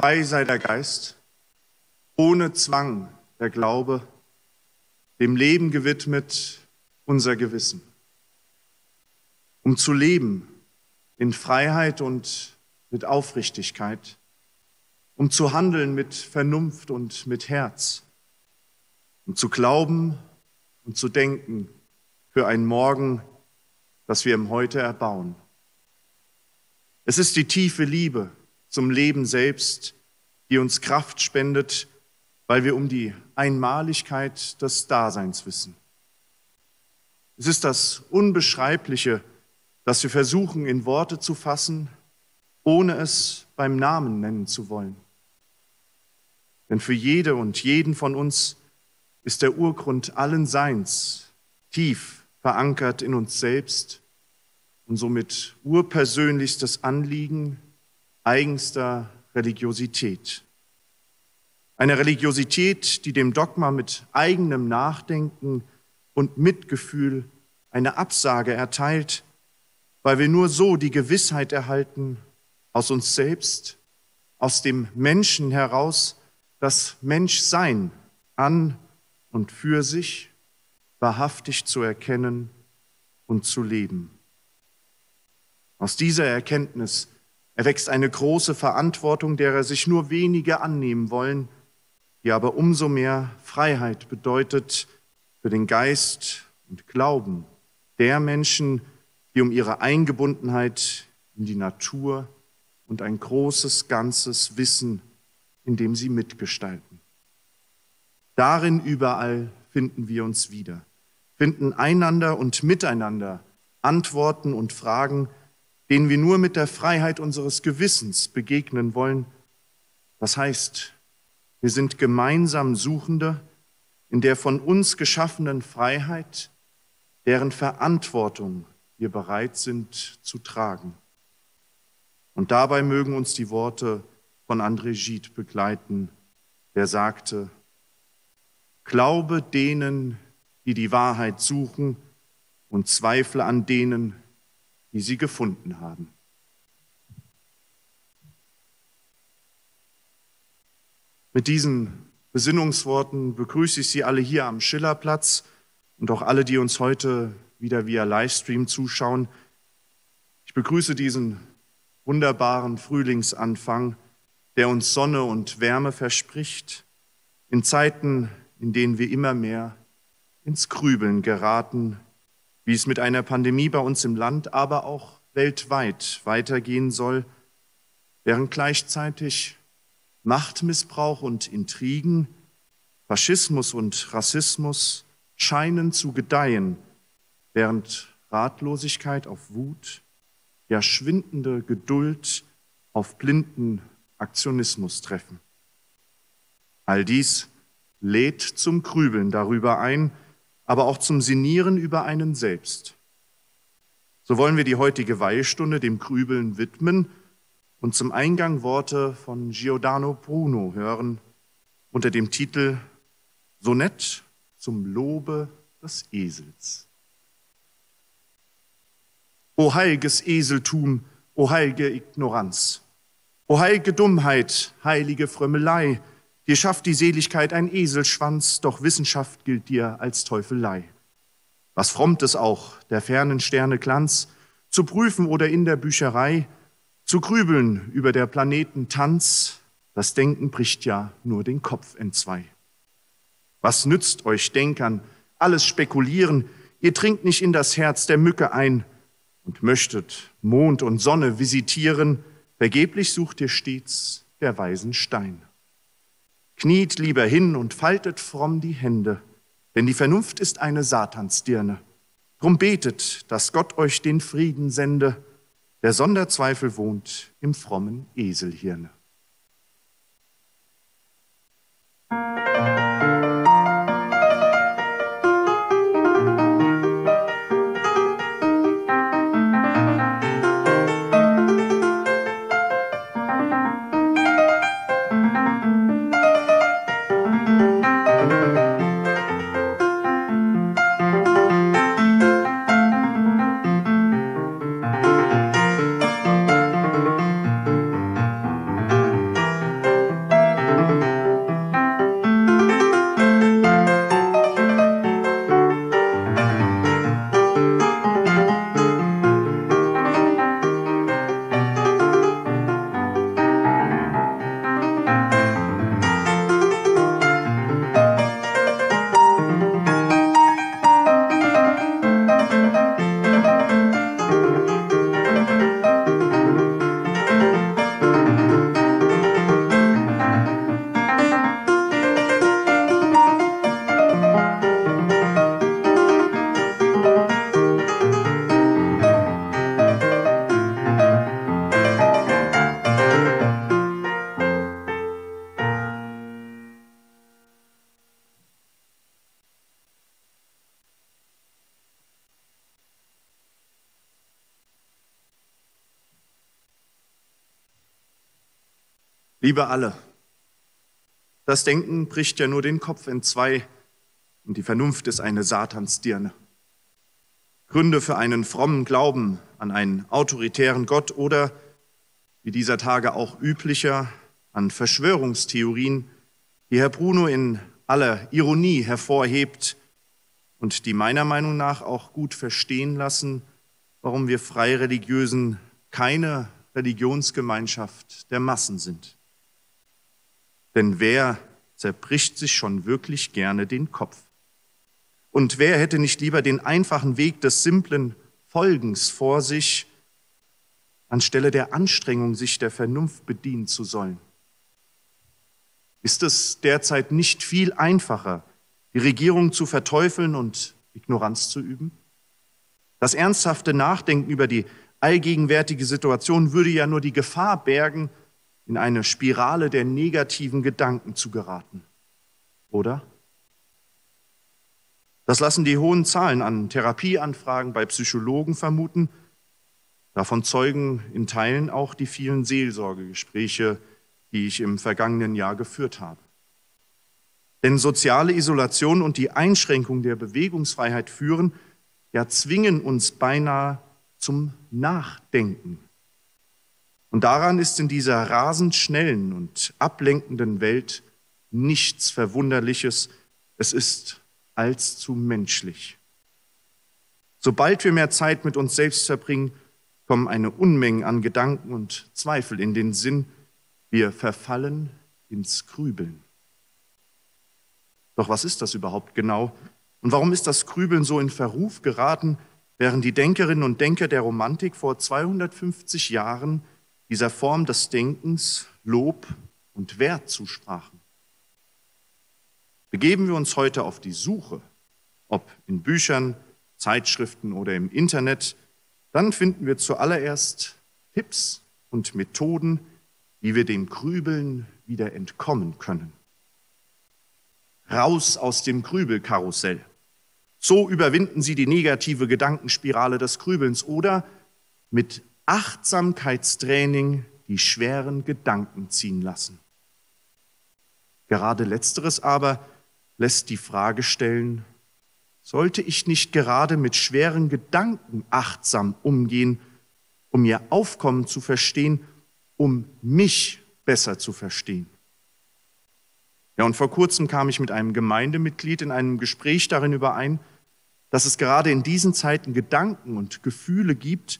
Frei sei der Geist, ohne Zwang der Glaube, dem Leben gewidmet unser Gewissen. Um zu leben in Freiheit und mit Aufrichtigkeit, um zu handeln mit Vernunft und mit Herz, um zu glauben und zu denken für ein Morgen, das wir im Heute erbauen. Es ist die tiefe Liebe zum Leben selbst, die uns Kraft spendet, weil wir um die Einmaligkeit des Daseins wissen. Es ist das Unbeschreibliche, das wir versuchen in Worte zu fassen, ohne es beim Namen nennen zu wollen. Denn für jede und jeden von uns ist der Urgrund allen Seins tief verankert in uns selbst und somit urpersönlichstes Anliegen eigenster Religiosität. Eine Religiosität, die dem Dogma mit eigenem Nachdenken und Mitgefühl eine Absage erteilt, weil wir nur so die Gewissheit erhalten, aus uns selbst, aus dem Menschen heraus, das Menschsein an und für sich wahrhaftig zu erkennen und zu leben. Aus dieser Erkenntnis erwächst eine große Verantwortung, derer sich nur wenige annehmen wollen, die aber umso mehr Freiheit bedeutet für den Geist und Glauben der Menschen, die um ihre Eingebundenheit in die Natur und ein großes Ganzes wissen, in dem sie mitgestalten. Darin überall finden wir uns wieder, finden einander und miteinander Antworten und Fragen, denen wir nur mit der Freiheit unseres Gewissens begegnen wollen. Das heißt, wir sind gemeinsam Suchende in der von uns geschaffenen Freiheit, deren Verantwortung wir bereit sind zu tragen. Und dabei mögen uns die Worte von André Gide begleiten, der sagte, Glaube denen, die die Wahrheit suchen und zweifle an denen, die sie gefunden haben. Mit diesen Besinnungsworten begrüße ich Sie alle hier am Schillerplatz und auch alle, die uns heute wieder via Livestream zuschauen. Ich begrüße diesen wunderbaren Frühlingsanfang, der uns Sonne und Wärme verspricht, in Zeiten, in denen wir immer mehr ins Grübeln geraten, wie es mit einer Pandemie bei uns im Land, aber auch weltweit weitergehen soll, während gleichzeitig Machtmissbrauch und Intrigen, Faschismus und Rassismus scheinen zu gedeihen während Ratlosigkeit auf Wut, ja schwindende Geduld auf blinden Aktionismus treffen. All dies lädt zum Grübeln darüber ein, aber auch zum Sinieren über einen selbst. So wollen wir die heutige Weihstunde dem Grübeln widmen und zum Eingang Worte von Giordano Bruno hören unter dem Titel Sonett zum Lobe des Esels. O heilges Eseltum, o heilige Ignoranz, o heilige Dummheit, heilige Frömmelei, dir schafft die Seligkeit ein Eselschwanz, doch Wissenschaft gilt dir als Teufelei. Was frommt es auch, der fernen Sterne Glanz, zu prüfen oder in der Bücherei, zu grübeln über der Planeten Tanz, das Denken bricht ja nur den Kopf entzwei. Was nützt euch Denkern, alles spekulieren, ihr trinkt nicht in das Herz der Mücke ein, und möchtet Mond und Sonne visitieren, vergeblich sucht ihr stets der weisen Stein. Kniet lieber hin und faltet fromm die Hände, denn die Vernunft ist eine Satansdirne. Drum betet, dass Gott euch den Frieden sende, der Sonderzweifel wohnt im frommen Eselhirne. Liebe alle, das Denken bricht ja nur den Kopf in zwei und die Vernunft ist eine Satansdirne. Gründe für einen frommen Glauben an einen autoritären Gott oder, wie dieser Tage auch üblicher, an Verschwörungstheorien, die Herr Bruno in aller Ironie hervorhebt und die meiner Meinung nach auch gut verstehen lassen, warum wir Freireligiösen keine Religionsgemeinschaft der Massen sind. Denn wer zerbricht sich schon wirklich gerne den Kopf? Und wer hätte nicht lieber den einfachen Weg des simplen Folgens vor sich, anstelle der Anstrengung, sich der Vernunft bedienen zu sollen? Ist es derzeit nicht viel einfacher, die Regierung zu verteufeln und Ignoranz zu üben? Das ernsthafte Nachdenken über die allgegenwärtige Situation würde ja nur die Gefahr bergen, in eine Spirale der negativen Gedanken zu geraten. Oder? Das lassen die hohen Zahlen an Therapieanfragen bei Psychologen vermuten. Davon zeugen in Teilen auch die vielen Seelsorgegespräche, die ich im vergangenen Jahr geführt habe. Denn soziale Isolation und die Einschränkung der Bewegungsfreiheit führen, ja zwingen uns beinahe zum Nachdenken. Und daran ist in dieser rasend schnellen und ablenkenden Welt nichts Verwunderliches. Es ist allzu menschlich. Sobald wir mehr Zeit mit uns selbst verbringen, kommen eine Unmenge an Gedanken und Zweifel in den Sinn. Wir verfallen ins Grübeln. Doch was ist das überhaupt genau? Und warum ist das Grübeln so in Verruf geraten, während die Denkerinnen und Denker der Romantik vor 250 Jahren dieser Form des Denkens Lob und Wert zusprachen. Begeben wir uns heute auf die Suche, ob in Büchern, Zeitschriften oder im Internet, dann finden wir zuallererst Tipps und Methoden, wie wir dem Grübeln wieder entkommen können. Raus aus dem Grübelkarussell. So überwinden Sie die negative Gedankenspirale des Grübelns oder mit Achtsamkeitstraining die schweren Gedanken ziehen lassen. Gerade letzteres aber lässt die Frage stellen, sollte ich nicht gerade mit schweren Gedanken achtsam umgehen, um ihr Aufkommen zu verstehen, um mich besser zu verstehen? Ja, und vor kurzem kam ich mit einem Gemeindemitglied in einem Gespräch darin überein, dass es gerade in diesen Zeiten Gedanken und Gefühle gibt,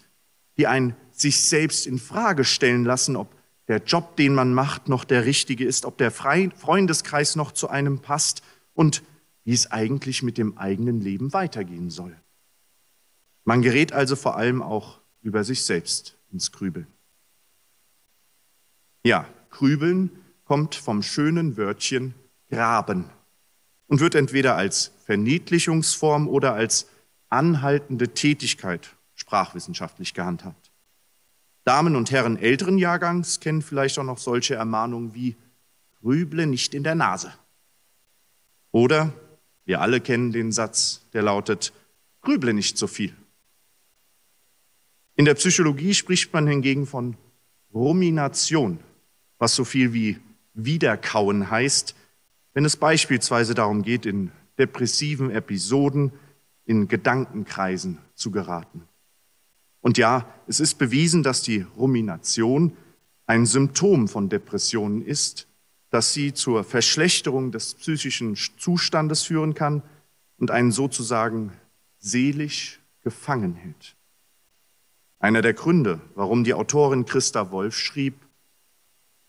die einen sich selbst in Frage stellen lassen, ob der Job, den man macht, noch der richtige ist, ob der Freundeskreis noch zu einem passt und wie es eigentlich mit dem eigenen Leben weitergehen soll. Man gerät also vor allem auch über sich selbst ins Grübeln. Ja, Grübeln kommt vom schönen Wörtchen graben und wird entweder als Verniedlichungsform oder als anhaltende Tätigkeit sprachwissenschaftlich gehandhabt. Damen und Herren älteren Jahrgangs kennen vielleicht auch noch solche Ermahnungen wie Grüble nicht in der Nase. Oder wir alle kennen den Satz, der lautet Grüble nicht so viel. In der Psychologie spricht man hingegen von Rumination, was so viel wie Wiederkauen heißt, wenn es beispielsweise darum geht, in depressiven Episoden in Gedankenkreisen zu geraten. Und ja, es ist bewiesen, dass die Rumination ein Symptom von Depressionen ist, dass sie zur Verschlechterung des psychischen Zustandes führen kann und einen sozusagen seelisch gefangen hält. Einer der Gründe, warum die Autorin Christa Wolf schrieb,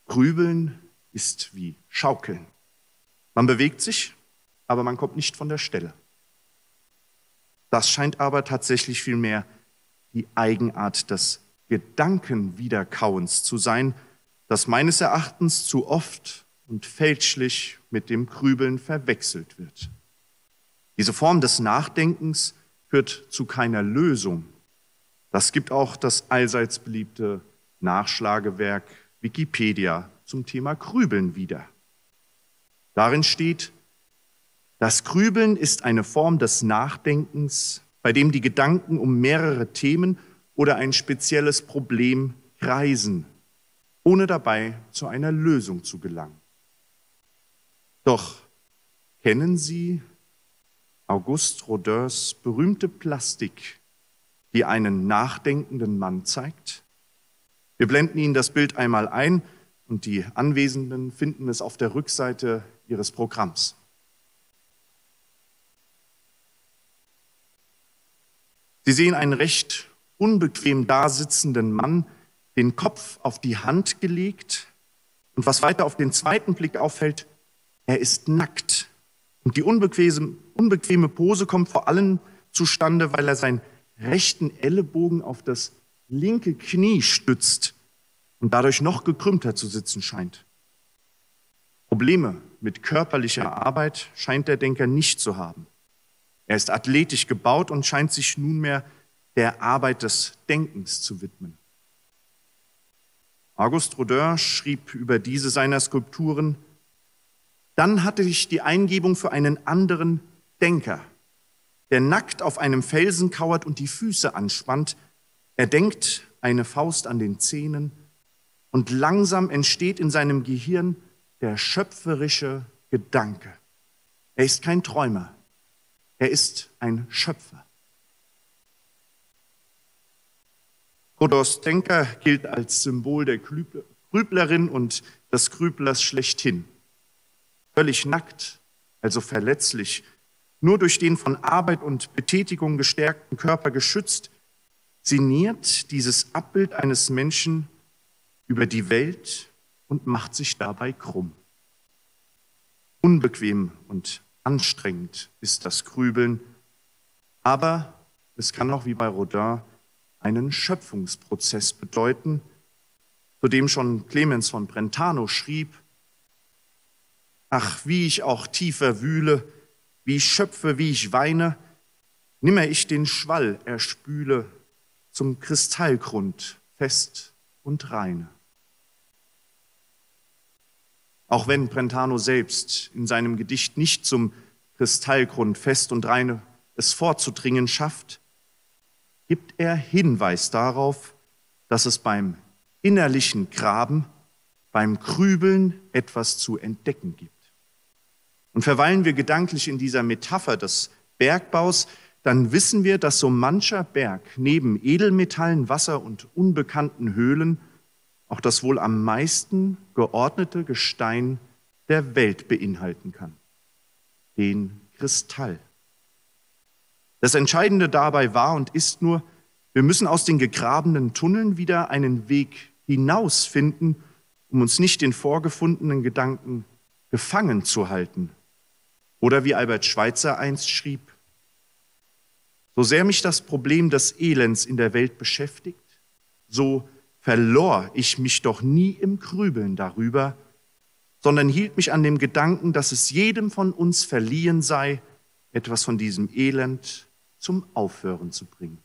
Grübeln ist wie Schaukeln. Man bewegt sich, aber man kommt nicht von der Stelle. Das scheint aber tatsächlich vielmehr die Eigenart des Gedankenwiederkauens zu sein, das meines Erachtens zu oft und fälschlich mit dem Grübeln verwechselt wird. Diese Form des Nachdenkens führt zu keiner Lösung. Das gibt auch das allseits beliebte Nachschlagewerk Wikipedia zum Thema Grübeln wieder. Darin steht, das Grübeln ist eine Form des Nachdenkens, bei dem die Gedanken um mehrere Themen oder ein spezielles Problem kreisen. ohne dabei zu einer Lösung zu gelangen. Doch kennen Sie Auguste Rodins berühmte Plastik, die einen nachdenkenden Mann zeigt? Wir blenden Ihnen das Bild einmal ein und die Anwesenden finden es auf der Rückseite Ihres Programms. Sie sehen einen recht unbequem dasitzenden Mann, den Kopf auf die Hand gelegt und was weiter auf den zweiten Blick auffällt, er ist nackt. Und die unbequeme, unbequeme Pose kommt vor allem zustande, weil er seinen rechten Ellenbogen auf das linke Knie stützt und dadurch noch gekrümmter zu sitzen scheint. Probleme mit körperlicher Arbeit scheint der Denker nicht zu haben. Er ist athletisch gebaut und scheint sich nunmehr der Arbeit des Denkens zu widmen. Auguste Rodin schrieb über diese seiner Skulpturen, dann hatte ich die Eingebung für einen anderen Denker, der nackt auf einem Felsen kauert und die Füße anspannt. Er denkt eine Faust an den Zähnen und langsam entsteht in seinem Gehirn der schöpferische Gedanke. Er ist kein Träumer, er ist ein Schöpfer. Rodos Denker gilt als Symbol der Grüblerin und des Grüblers schlechthin. Völlig nackt, also verletzlich, nur durch den von Arbeit und Betätigung gestärkten Körper geschützt, sinniert dieses Abbild eines Menschen über die Welt und macht sich dabei krumm. Unbequem und anstrengend ist das Grübeln, aber es kann auch wie bei Rodin einen Schöpfungsprozess bedeuten, zu dem schon Clemens von Brentano schrieb, Ach, wie ich auch tiefer wühle, wie ich schöpfe, wie ich weine, nimmer ich den Schwall erspüle zum Kristallgrund fest und reine. Auch wenn Brentano selbst in seinem Gedicht nicht zum Kristallgrund fest und reine es vorzudringen schafft, gibt er Hinweis darauf, dass es beim innerlichen Graben, beim Krübeln etwas zu entdecken gibt. Und verweilen wir gedanklich in dieser Metapher des Bergbaus, dann wissen wir, dass so mancher Berg neben Edelmetallen, Wasser und unbekannten Höhlen auch das wohl am meisten geordnete Gestein der Welt beinhalten kann, den Kristall. Das Entscheidende dabei war und ist nur, wir müssen aus den gegrabenen Tunneln wieder einen Weg hinausfinden, um uns nicht den vorgefundenen Gedanken gefangen zu halten. Oder wie Albert Schweitzer einst schrieb, so sehr mich das Problem des Elends in der Welt beschäftigt, so verlor ich mich doch nie im Grübeln darüber, sondern hielt mich an dem Gedanken, dass es jedem von uns verliehen sei, etwas von diesem Elend zum Aufhören zu bringen.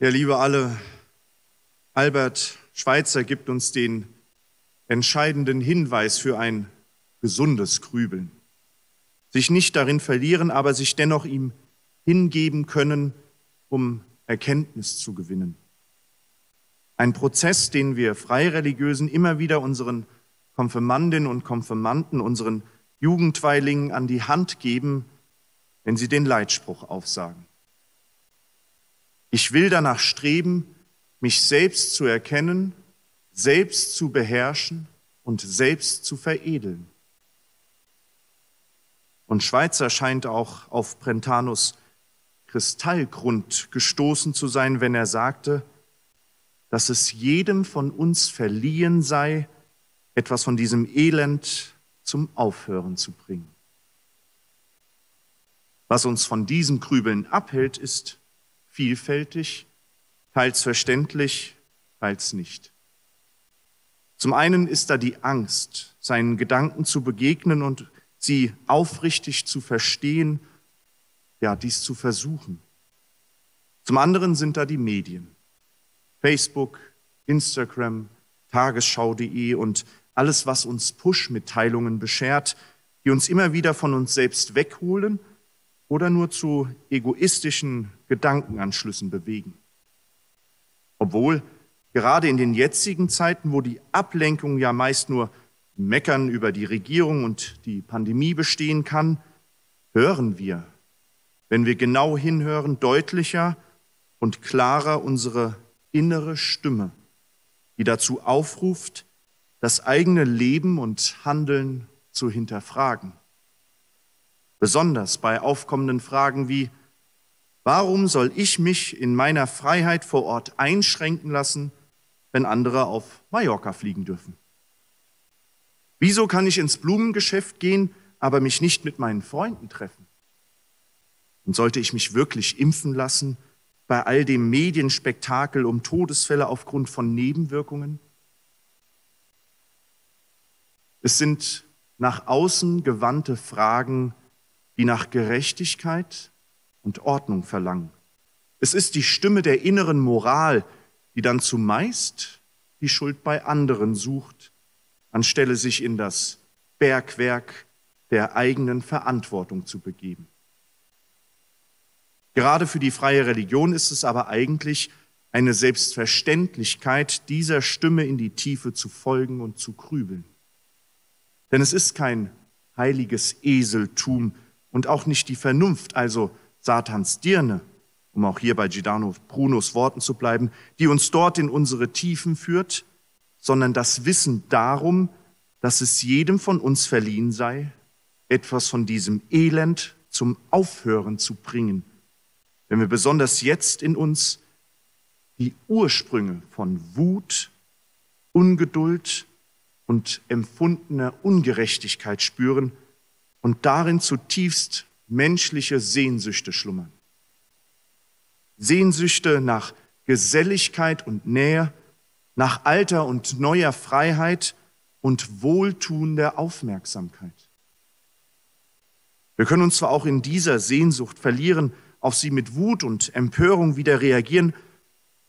Ja, liebe alle, Albert Schweitzer gibt uns den entscheidenden Hinweis für ein gesundes Grübeln. Sich nicht darin verlieren, aber sich dennoch ihm hingeben können, um Erkenntnis zu gewinnen. Ein Prozess, den wir Freireligiösen immer wieder unseren Konfirmandinnen und Konfirmanden, unseren Jugendweilingen an die Hand geben, wenn sie den Leitspruch aufsagen. Ich will danach streben, mich selbst zu erkennen, selbst zu beherrschen und selbst zu veredeln. Und Schweizer scheint auch auf Brentanos Kristallgrund gestoßen zu sein, wenn er sagte, dass es jedem von uns verliehen sei, etwas von diesem Elend zum Aufhören zu bringen. Was uns von diesem Grübeln abhält, ist vielfältig, teils verständlich, teils nicht. Zum einen ist da die Angst, seinen Gedanken zu begegnen und sie aufrichtig zu verstehen, ja, dies zu versuchen. Zum anderen sind da die Medien. Facebook, Instagram, Tagesschau.de und alles, was uns Push-Mitteilungen beschert, die uns immer wieder von uns selbst wegholen oder nur zu egoistischen Gedankenanschlüssen bewegen. Obwohl gerade in den jetzigen Zeiten, wo die Ablenkung ja meist nur Meckern über die Regierung und die Pandemie bestehen kann, hören wir wenn wir genau hinhören, deutlicher und klarer unsere innere Stimme, die dazu aufruft, das eigene Leben und Handeln zu hinterfragen. Besonders bei aufkommenden Fragen wie, warum soll ich mich in meiner Freiheit vor Ort einschränken lassen, wenn andere auf Mallorca fliegen dürfen? Wieso kann ich ins Blumengeschäft gehen, aber mich nicht mit meinen Freunden treffen? Und sollte ich mich wirklich impfen lassen bei all dem Medienspektakel um Todesfälle aufgrund von Nebenwirkungen? Es sind nach außen gewandte Fragen, die nach Gerechtigkeit und Ordnung verlangen. Es ist die Stimme der inneren Moral, die dann zumeist die Schuld bei anderen sucht, anstelle sich in das Bergwerk der eigenen Verantwortung zu begeben. Gerade für die freie Religion ist es aber eigentlich eine Selbstverständlichkeit, dieser Stimme in die Tiefe zu folgen und zu grübeln. Denn es ist kein heiliges Eseltum und auch nicht die Vernunft, also Satans Dirne, um auch hier bei Gidano Brunos Worten zu bleiben, die uns dort in unsere Tiefen führt, sondern das Wissen darum, dass es jedem von uns verliehen sei, etwas von diesem Elend zum Aufhören zu bringen, wenn wir besonders jetzt in uns die Ursprünge von Wut, Ungeduld und empfundener Ungerechtigkeit spüren und darin zutiefst menschliche Sehnsüchte schlummern. Sehnsüchte nach Geselligkeit und Nähe, nach alter und neuer Freiheit und wohltuender Aufmerksamkeit. Wir können uns zwar auch in dieser Sehnsucht verlieren, auf sie mit Wut und Empörung wieder reagieren,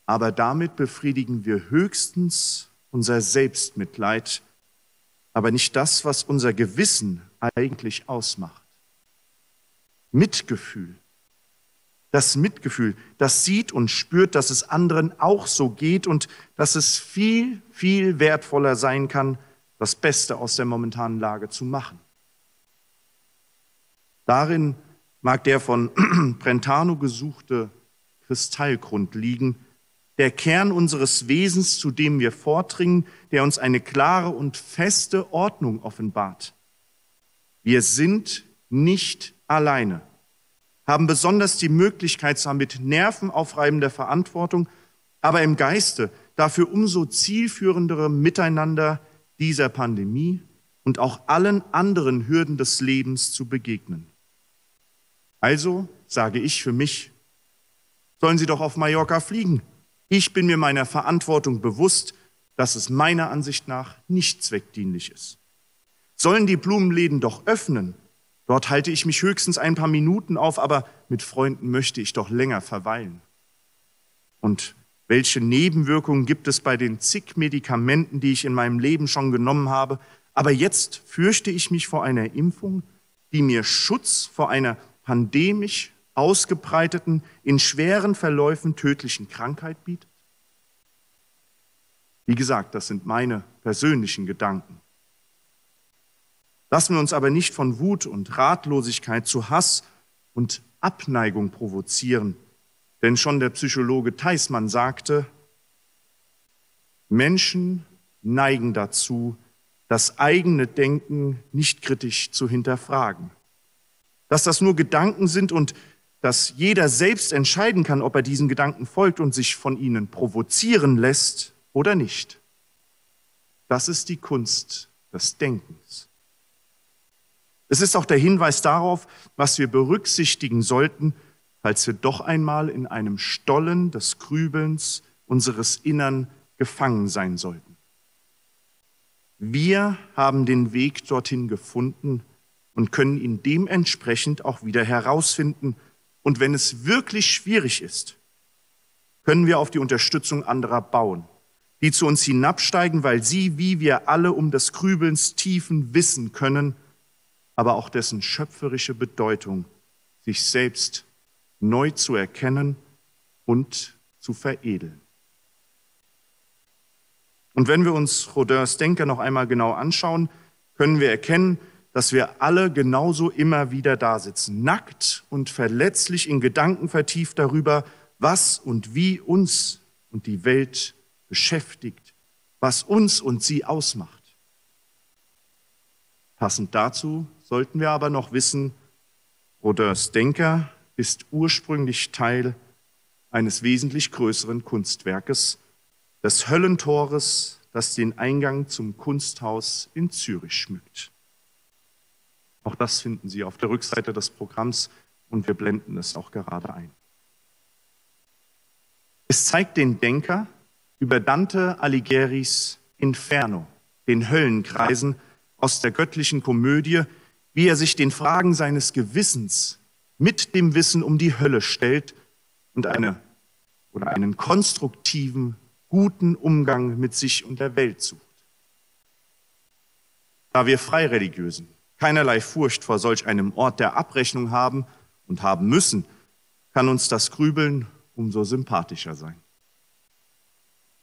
aber damit befriedigen wir höchstens unser Selbstmitleid, aber nicht das, was unser Gewissen eigentlich ausmacht. Mitgefühl. Das Mitgefühl, das sieht und spürt, dass es anderen auch so geht und dass es viel, viel wertvoller sein kann, das Beste aus der momentanen Lage zu machen. Darin mag der von Brentano gesuchte Kristallgrund liegen, der Kern unseres Wesens, zu dem wir vordringen, der uns eine klare und feste Ordnung offenbart. Wir sind nicht alleine, haben besonders die Möglichkeit zwar mit nervenaufreibender Verantwortung, aber im Geiste dafür umso zielführendere Miteinander dieser Pandemie und auch allen anderen Hürden des Lebens zu begegnen. Also sage ich für mich, sollen Sie doch auf Mallorca fliegen. Ich bin mir meiner Verantwortung bewusst, dass es meiner Ansicht nach nicht zweckdienlich ist. Sollen die Blumenläden doch öffnen? Dort halte ich mich höchstens ein paar Minuten auf, aber mit Freunden möchte ich doch länger verweilen. Und welche Nebenwirkungen gibt es bei den zig Medikamenten, die ich in meinem Leben schon genommen habe? Aber jetzt fürchte ich mich vor einer Impfung, die mir Schutz vor einer pandemisch ausgebreiteten, in schweren Verläufen tödlichen Krankheit bietet? Wie gesagt, das sind meine persönlichen Gedanken. Lassen wir uns aber nicht von Wut und Ratlosigkeit zu Hass und Abneigung provozieren, denn schon der Psychologe Theismann sagte, Menschen neigen dazu, das eigene Denken nicht kritisch zu hinterfragen dass das nur Gedanken sind und dass jeder selbst entscheiden kann, ob er diesen Gedanken folgt und sich von ihnen provozieren lässt oder nicht. Das ist die Kunst des Denkens. Es ist auch der Hinweis darauf, was wir berücksichtigen sollten, falls wir doch einmal in einem Stollen des Grübelns unseres Innern gefangen sein sollten. Wir haben den Weg dorthin gefunden, und können ihn dementsprechend auch wieder herausfinden. Und wenn es wirklich schwierig ist, können wir auf die Unterstützung anderer bauen, die zu uns hinabsteigen, weil sie, wie wir alle, um des Grübelns Tiefen wissen können, aber auch dessen schöpferische Bedeutung, sich selbst neu zu erkennen und zu veredeln. Und wenn wir uns Rodins Denker noch einmal genau anschauen, können wir erkennen, dass wir alle genauso immer wieder da sitzen, nackt und verletzlich in Gedanken vertieft darüber, was und wie uns und die Welt beschäftigt, was uns und sie ausmacht. Passend dazu sollten wir aber noch wissen, Rodeurs Denker ist ursprünglich Teil eines wesentlich größeren Kunstwerkes, des Höllentores, das den Eingang zum Kunsthaus in Zürich schmückt. Auch das finden Sie auf der Rückseite des Programms und wir blenden es auch gerade ein. Es zeigt den Denker über Dante Alighieri's Inferno, den Höllenkreisen aus der göttlichen Komödie, wie er sich den Fragen seines Gewissens mit dem Wissen um die Hölle stellt und eine oder einen konstruktiven, guten Umgang mit sich und der Welt sucht. Da wir Freireligiösen keinerlei Furcht vor solch einem Ort der Abrechnung haben und haben müssen, kann uns das Grübeln umso sympathischer sein.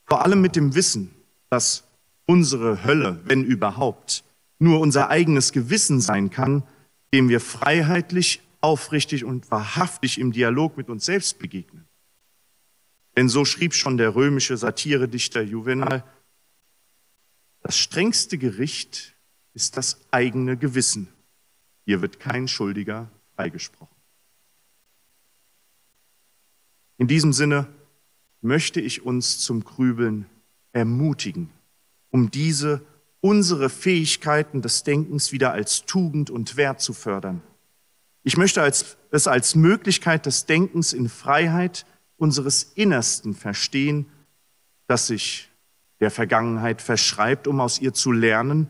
Vor allem mit dem Wissen, dass unsere Hölle, wenn überhaupt, nur unser eigenes Gewissen sein kann, dem wir freiheitlich, aufrichtig und wahrhaftig im Dialog mit uns selbst begegnen. Denn so schrieb schon der römische Satiredichter Juvenal, das strengste Gericht ist das eigene Gewissen. Hier wird kein Schuldiger freigesprochen. In diesem Sinne möchte ich uns zum Grübeln ermutigen, um diese unsere Fähigkeiten des Denkens wieder als Tugend und Wert zu fördern. Ich möchte als, es als Möglichkeit des Denkens in Freiheit unseres Innersten verstehen, das sich der Vergangenheit verschreibt, um aus ihr zu lernen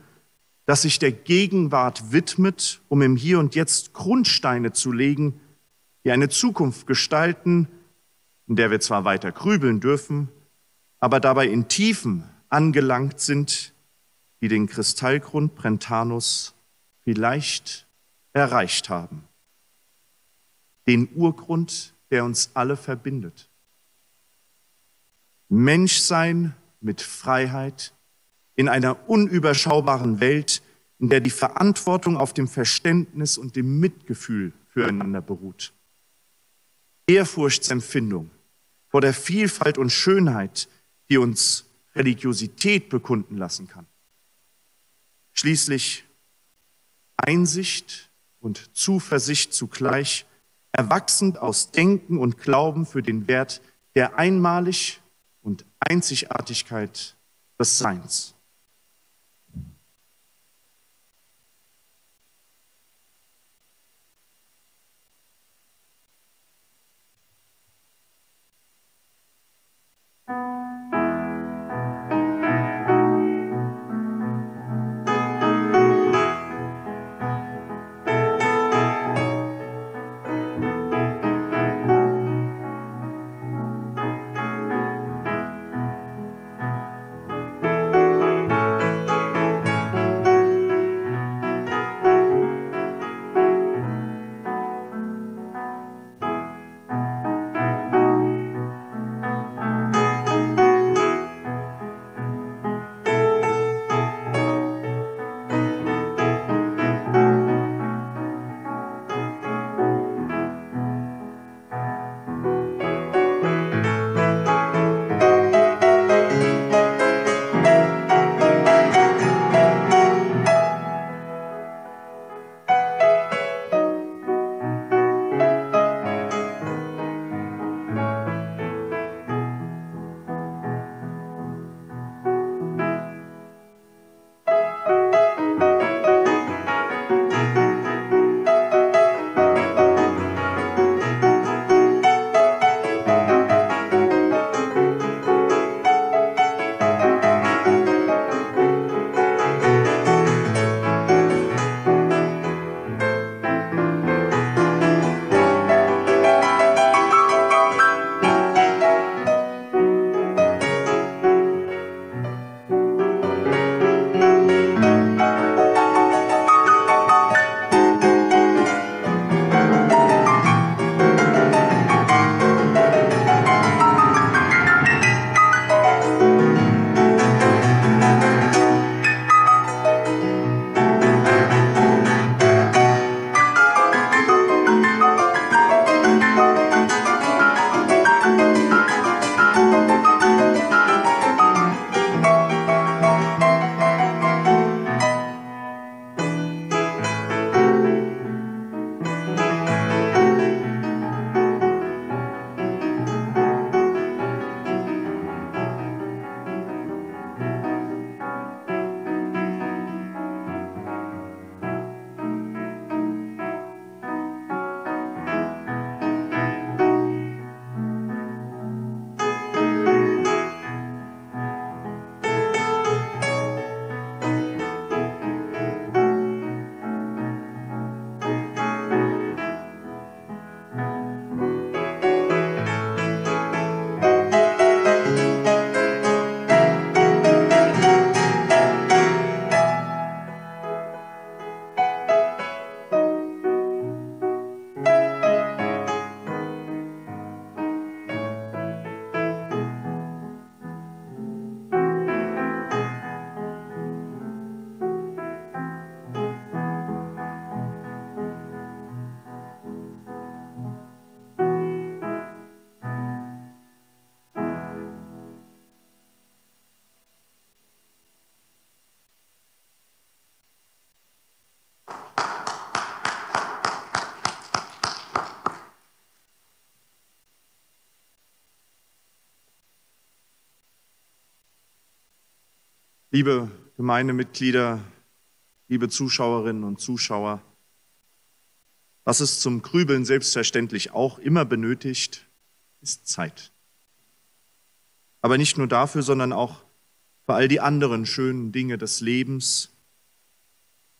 das sich der Gegenwart widmet, um im Hier und Jetzt Grundsteine zu legen, die eine Zukunft gestalten, in der wir zwar weiter grübeln dürfen, aber dabei in Tiefen angelangt sind, die den Kristallgrund Brentanus vielleicht erreicht haben. Den Urgrund, der uns alle verbindet. Menschsein mit Freiheit, in einer unüberschaubaren Welt, in der die Verantwortung auf dem Verständnis und dem Mitgefühl füreinander beruht. Ehrfurchtsempfindung vor der Vielfalt und Schönheit, die uns Religiosität bekunden lassen kann. Schließlich Einsicht und Zuversicht zugleich, erwachsend aus Denken und Glauben für den Wert der Einmalig und Einzigartigkeit des Seins. Liebe Gemeindemitglieder, liebe Zuschauerinnen und Zuschauer, was es zum Grübeln selbstverständlich auch immer benötigt, ist Zeit. Aber nicht nur dafür, sondern auch für all die anderen schönen Dinge des Lebens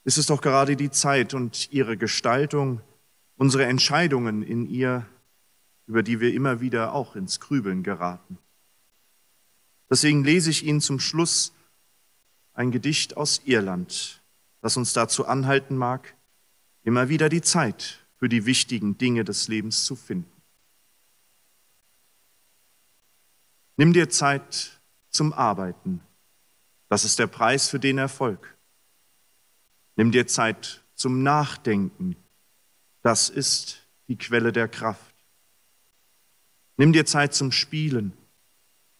ist es doch gerade die Zeit und ihre Gestaltung, unsere Entscheidungen in ihr, über die wir immer wieder auch ins Grübeln geraten. Deswegen lese ich Ihnen zum Schluss ein Gedicht aus Irland, das uns dazu anhalten mag, immer wieder die Zeit für die wichtigen Dinge des Lebens zu finden. Nimm dir Zeit zum Arbeiten. Das ist der Preis für den Erfolg. Nimm dir Zeit zum Nachdenken. Das ist die Quelle der Kraft. Nimm dir Zeit zum Spielen.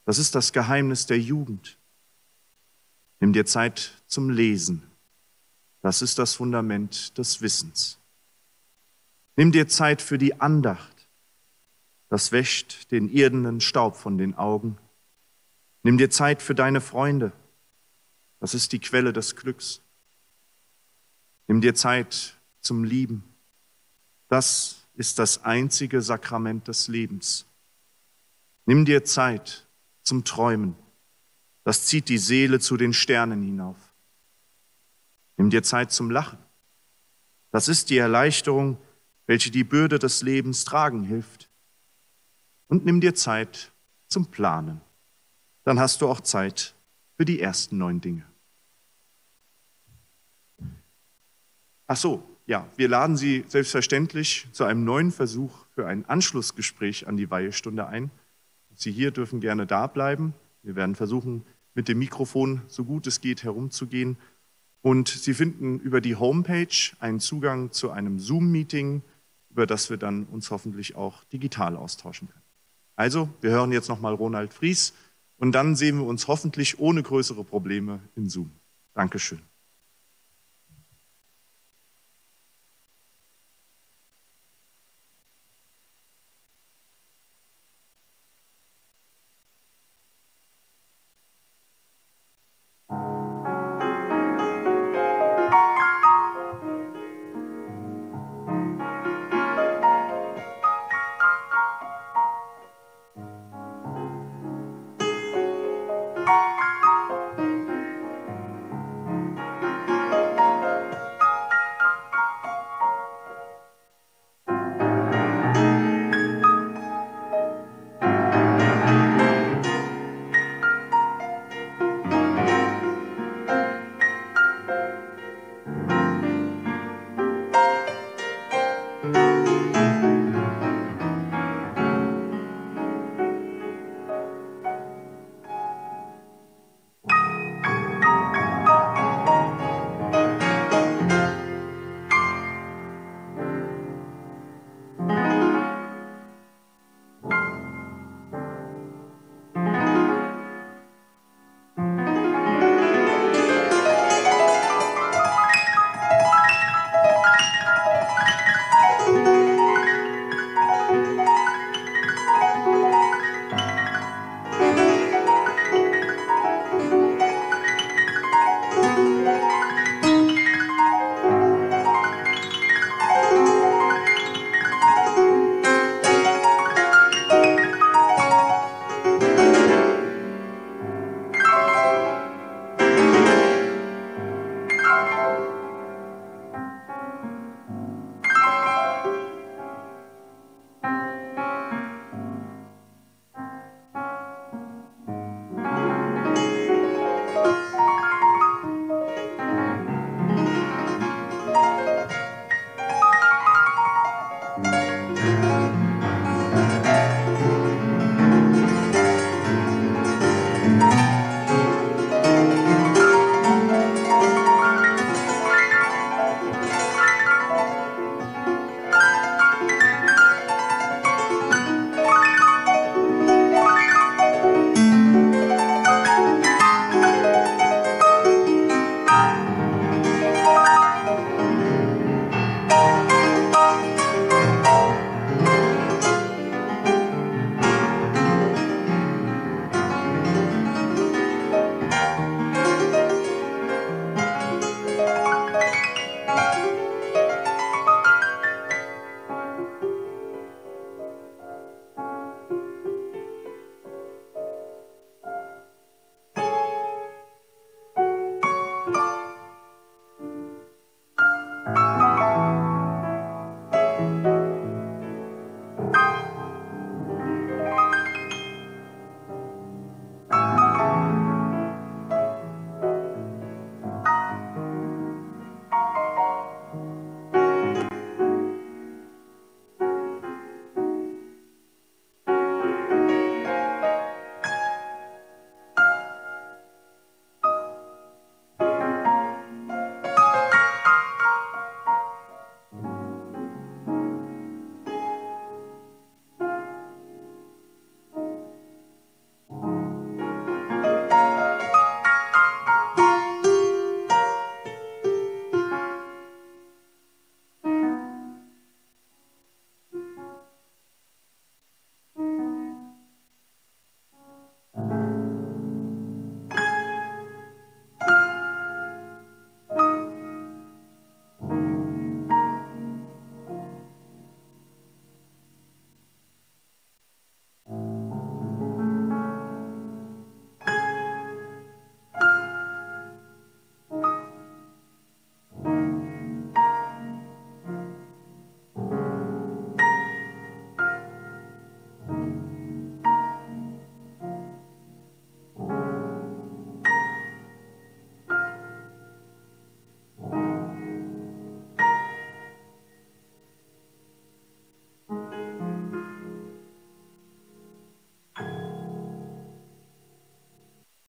Das ist das Geheimnis der Jugend. Nimm dir Zeit zum Lesen. Das ist das Fundament des Wissens. Nimm dir Zeit für die Andacht. Das wäscht den irdenen Staub von den Augen. Nimm dir Zeit für deine Freunde. Das ist die Quelle des Glücks. Nimm dir Zeit zum Lieben. Das ist das einzige Sakrament des Lebens. Nimm dir Zeit zum Träumen. Das zieht die Seele zu den Sternen hinauf. Nimm dir Zeit zum Lachen. Das ist die Erleichterung, welche die Bürde des Lebens tragen hilft. Und nimm dir Zeit zum Planen. Dann hast du auch Zeit für die ersten neun Dinge. Ach so, ja, wir laden Sie selbstverständlich zu einem neuen Versuch für ein Anschlussgespräch an die Weihestunde ein. Sie hier dürfen gerne da bleiben. Wir werden versuchen, mit dem Mikrofon so gut es geht herumzugehen. Und Sie finden über die Homepage einen Zugang zu einem Zoom-Meeting, über das wir dann uns hoffentlich auch digital austauschen können. Also, wir hören jetzt nochmal Ronald Fries und dann sehen wir uns hoffentlich ohne größere Probleme in Zoom. Dankeschön.